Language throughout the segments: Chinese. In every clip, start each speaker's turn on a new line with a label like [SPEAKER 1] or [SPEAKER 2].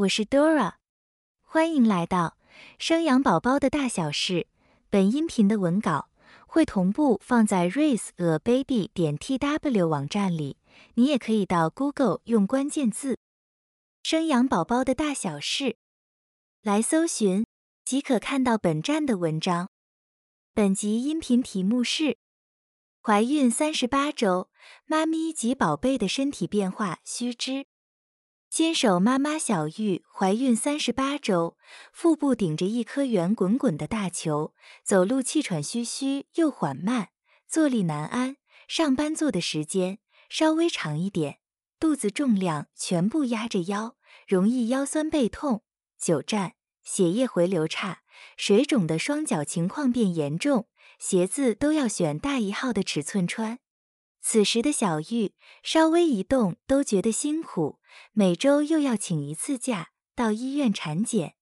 [SPEAKER 1] 我是 Dora，欢迎来到生养宝宝的大小事。本音频的文稿会同步放在 raiseababy 点 tw 网站里，你也可以到 Google 用关键字“生养宝宝的大小事”来搜寻，即可看到本站的文章。本集音频题目是：怀孕三十八周，妈咪及宝贝的身体变化须知。新手妈妈小玉怀孕三十八周，腹部顶着一颗圆滚滚的大球，走路气喘吁吁又缓慢，坐立难安。上班坐的时间稍微长一点，肚子重量全部压着腰，容易腰酸背痛。久站，血液回流差，水肿的双脚情况变严重，鞋子都要选大一号的尺寸穿。此时的小玉稍微一动都觉得辛苦，每周又要请一次假到医院产检。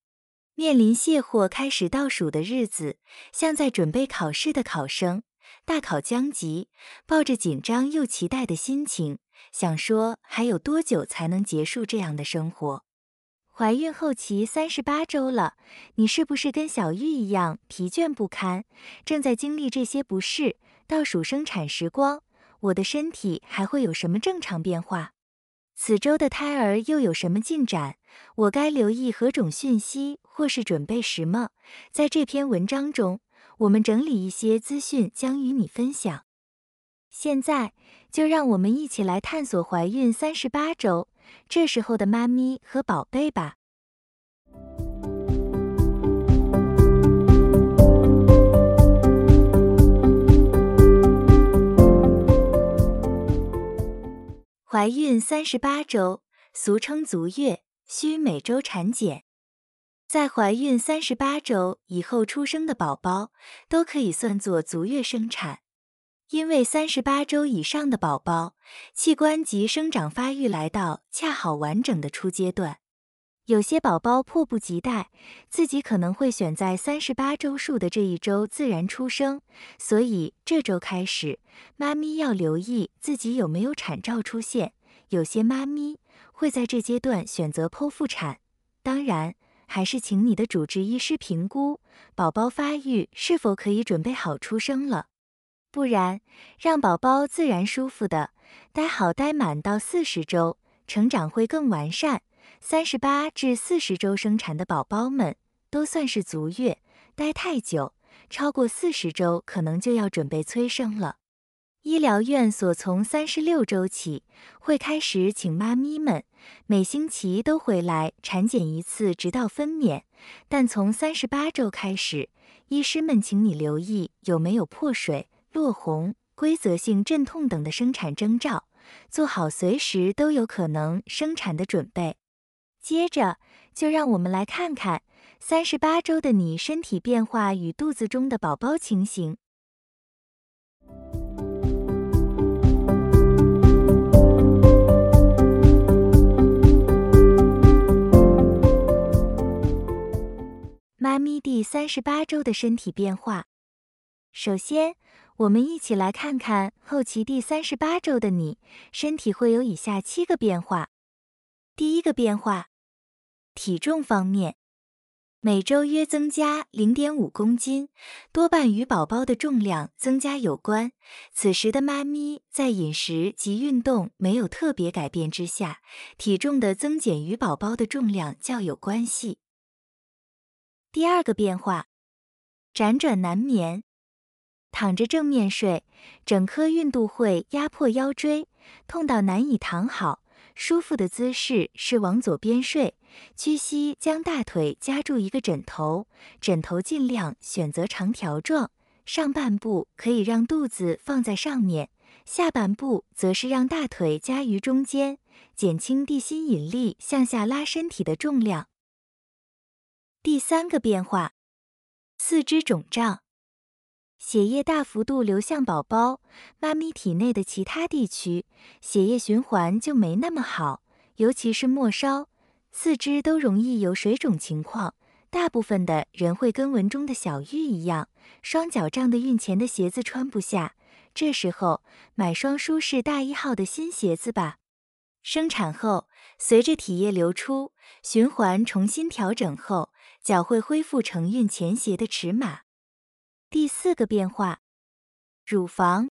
[SPEAKER 1] 面临卸货开始倒数的日子，像在准备考试的考生，大考将及，抱着紧张又期待的心情，想说还有多久才能结束这样的生活？怀孕后期三十八周了，你是不是跟小玉一样疲倦不堪，正在经历这些不适？倒数生产时光。我的身体还会有什么正常变化？此周的胎儿又有什么进展？我该留意何种讯息，或是准备什么？在这篇文章中，我们整理一些资讯，将与你分享。现在就让我们一起来探索怀孕三十八周这时候的妈咪和宝贝吧。怀孕三十八周，俗称足月，需每周产检。在怀孕三十八周以后出生的宝宝，都可以算作足月生产。因为三十八周以上的宝宝，器官及生长发育来到恰好完整的初阶段。有些宝宝迫不及待，自己可能会选在三十八周数的这一周自然出生，所以这周开始，妈咪要留意自己有没有产兆出现。有些妈咪会在这阶段选择剖腹产，当然还是请你的主治医师评估宝宝发育是否可以准备好出生了，不然让宝宝自然舒服的待好待满到四十周，成长会更完善。三十八至四十周生产的宝宝们都算是足月，待太久，超过四十周可能就要准备催生了。医疗院所从三十六周起会开始请妈咪们每星期都回来产检一次，直到分娩。但从三十八周开始，医师们请你留意有没有破水、落红、规则性阵痛等的生产征兆，做好随时都有可能生产的准备。接着，就让我们来看看三十八周的你身体变化与肚子中的宝宝情形。妈咪第三十八周的身体变化。首先，我们一起来看看后期第三十八周的你身体会有以下七个变化。第一个变化。体重方面，每周约增加零点五公斤，多半与宝宝的重量增加有关。此时的妈咪在饮食及运动没有特别改变之下，体重的增减与宝宝的重量较有关系。第二个变化，辗转难眠，躺着正面睡，整颗孕肚会压迫腰椎，痛到难以躺好。舒服的姿势是往左边睡，屈膝将大腿夹住一个枕头，枕头尽量选择长条状，上半部可以让肚子放在上面，下半部则是让大腿夹于中间，减轻地心引力向下拉身体的重量。第三个变化，四肢肿胀。血液大幅度流向宝宝妈咪体内的其他地区，血液循环就没那么好，尤其是末梢，四肢都容易有水肿情况。大部分的人会跟文中的小玉一样，双脚胀得孕前的鞋子穿不下，这时候买双舒适大一号的新鞋子吧。生产后，随着体液流出，循环重新调整后，脚会恢复成孕前鞋的尺码。第四个变化，乳房。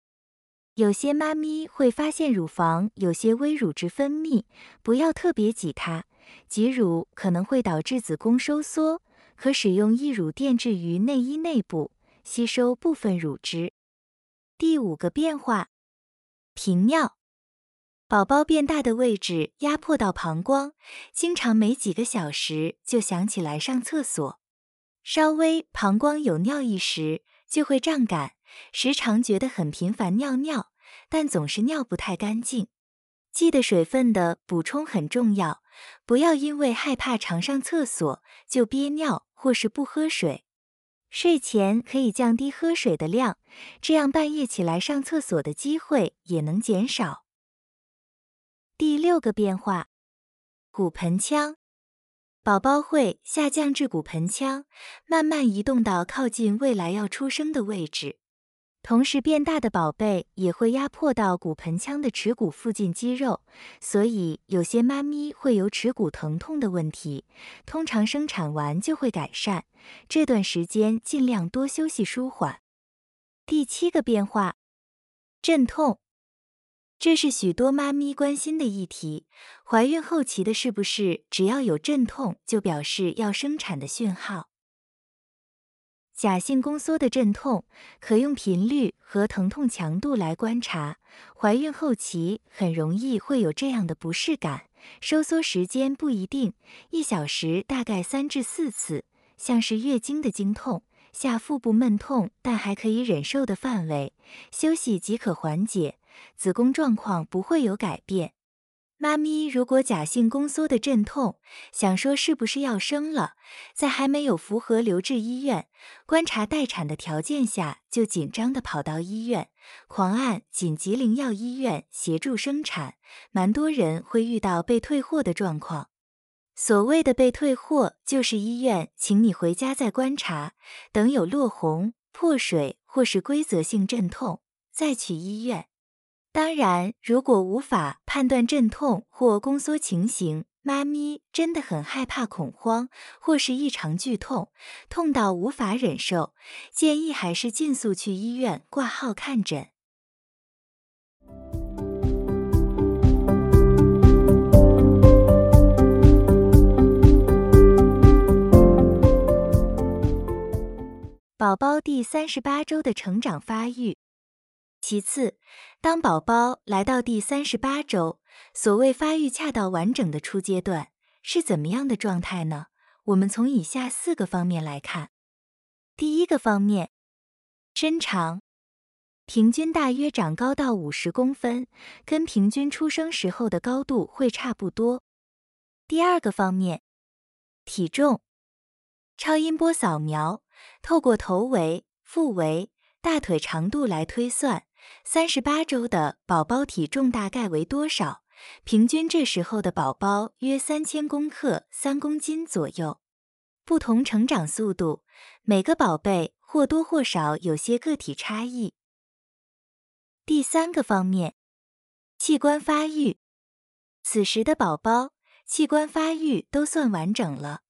[SPEAKER 1] 有些妈咪会发现乳房有些微乳汁分泌，不要特别挤它，挤乳可能会导致子宫收缩。可使用溢乳垫置于内衣内部，吸收部分乳汁。第五个变化，频尿。宝宝变大的位置压迫到膀胱，经常没几个小时就想起来上厕所。稍微膀胱有尿意时，就会胀感，时常觉得很频繁尿尿，但总是尿不太干净。记得水分的补充很重要，不要因为害怕常上厕所就憋尿或是不喝水。睡前可以降低喝水的量，这样半夜起来上厕所的机会也能减少。第六个变化，骨盆腔，宝宝会下降至骨盆腔，慢慢移动到靠近未来要出生的位置。同时变大的宝贝也会压迫到骨盆腔的耻骨附近肌肉，所以有些妈咪会有耻骨疼痛的问题。通常生产完就会改善，这段时间尽量多休息舒缓。第七个变化，阵痛，这是许多妈咪关心的议题。怀孕后期的是不是只要有阵痛就表示要生产的讯号？假性宫缩的阵痛可用频率和疼痛强度来观察。怀孕后期很容易会有这样的不适感，收缩时间不一定，一小时大概三至四次，像是月经的经痛，下腹部闷痛但还可以忍受的范围，休息即可缓解，子宫状况不会有改变。妈咪如果假性宫缩的阵痛，想说是不是要生了，在还没有符合留置医院观察待产的条件下，就紧张的跑到医院，狂按紧急灵药医院协助生产，蛮多人会遇到被退货的状况。所谓的被退货，就是医院请你回家再观察，等有落红、破水或是规则性阵痛，再去医院。当然，如果无法判断阵痛或宫缩情形，妈咪真的很害怕、恐慌，或是异常剧痛，痛到无法忍受，建议还是尽速去医院挂号看诊。宝宝第三十八周的成长发育。其次，当宝宝来到第三十八周，所谓发育恰到完整的初阶段是怎么样的状态呢？我们从以下四个方面来看。第一个方面，身长平均大约长高到五十公分，跟平均出生时候的高度会差不多。第二个方面，体重，超音波扫描透过头围、腹围、大腿长度来推算。三十八周的宝宝体重大概为多少？平均这时候的宝宝约三千公克，三公斤左右。不同成长速度，每个宝贝或多或少有些个体差异。第三个方面，器官发育。此时的宝宝器官发育都算完整了。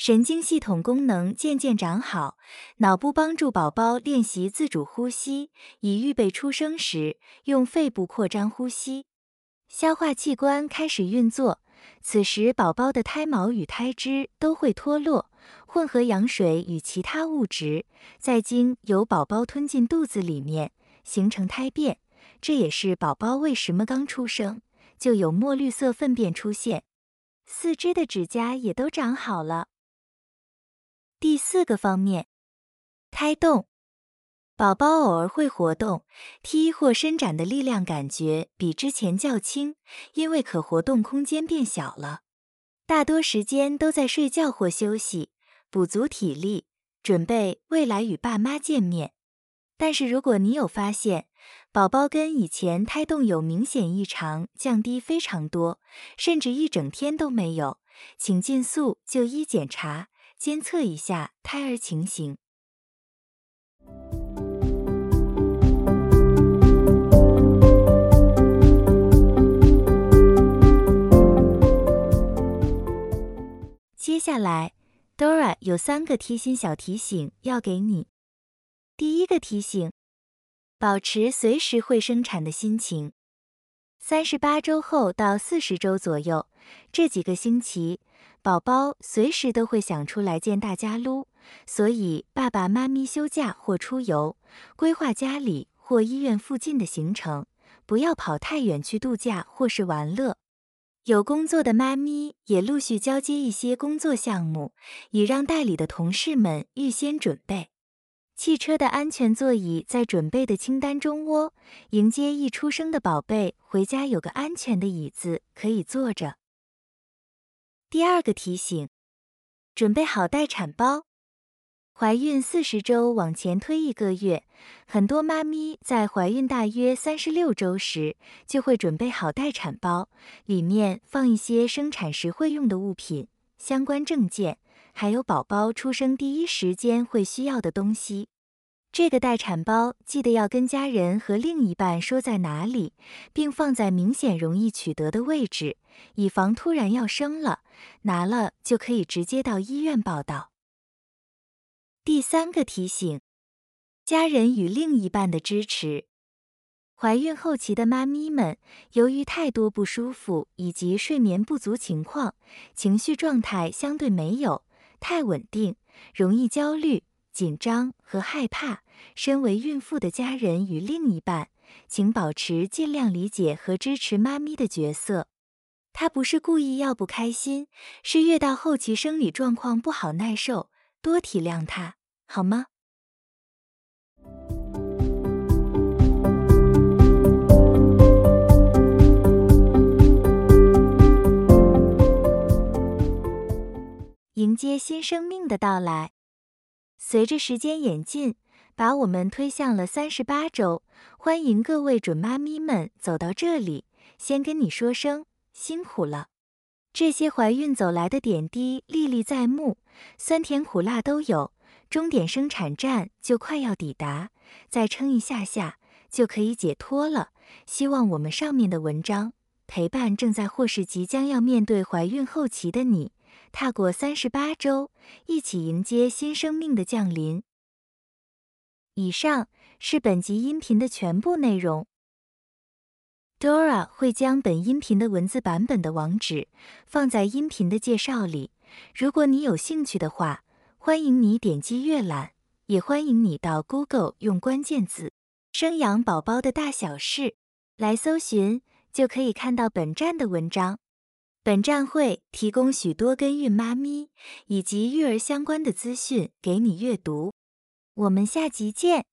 [SPEAKER 1] 神经系统功能渐渐长好，脑部帮助宝宝练习自主呼吸，以预备出生时用肺部扩张呼吸。消化器官开始运作，此时宝宝的胎毛与胎脂都会脱落，混合羊水与其他物质，再经由宝宝吞进肚子里面，形成胎便。这也是宝宝为什么刚出生就有墨绿色粪便出现。四肢的指甲也都长好了。第四个方面，胎动，宝宝偶尔会活动，踢或伸展的力量感觉比之前较轻，因为可活动空间变小了。大多时间都在睡觉或休息，补足体力，准备未来与爸妈见面。但是如果你有发现，宝宝跟以前胎动有明显异常，降低非常多，甚至一整天都没有，请尽速就医检查。监测一下胎儿情形。接下来 dora 有三个贴心小提醒要给你。第一个提醒保持随时会生产的心情。三十八周后到四十周左右这几个星期宝宝随时都会想出来见大家撸，所以爸爸妈咪休假或出游，规划家里或医院附近的行程，不要跑太远去度假或是玩乐。有工作的妈咪也陆续交接一些工作项目，以让代理的同事们预先准备。汽车的安全座椅在准备的清单中哦，迎接一出生的宝贝回家有个安全的椅子可以坐着。第二个提醒，准备好待产包。怀孕四十周往前推一个月，很多妈咪在怀孕大约三十六周时就会准备好待产包，里面放一些生产时会用的物品、相关证件，还有宝宝出生第一时间会需要的东西。这个待产包记得要跟家人和另一半说在哪里，并放在明显容易取得的位置，以防突然要生了，拿了就可以直接到医院报道。第三个提醒：家人与另一半的支持。怀孕后期的妈咪们，由于太多不舒服以及睡眠不足情况，情绪状态相对没有太稳定，容易焦虑、紧张和害怕。身为孕妇的家人与另一半，请保持尽量理解和支持妈咪的角色。她不是故意要不开心，是越到后期生理状况不好耐受，多体谅她。好吗？迎接新生命的到来，随着时间演进，把我们推向了三十八周。欢迎各位准妈咪们走到这里，先跟你说声辛苦了。这些怀孕走来的点滴历历在目，酸甜苦辣都有。终点生产站就快要抵达，再撑一下下就可以解脱了。希望我们上面的文章陪伴正在或是即将要面对怀孕后期的你，踏过三十八周，一起迎接新生命的降临。以上是本集音频的全部内容。Dora 会将本音频的文字版本的网址放在音频的介绍里，如果你有兴趣的话。欢迎你点击阅览，也欢迎你到 Google 用关键字“生养宝宝的大小事”来搜寻，就可以看到本站的文章。本站会提供许多跟孕妈咪以及育儿相关的资讯给你阅读。我们下集见。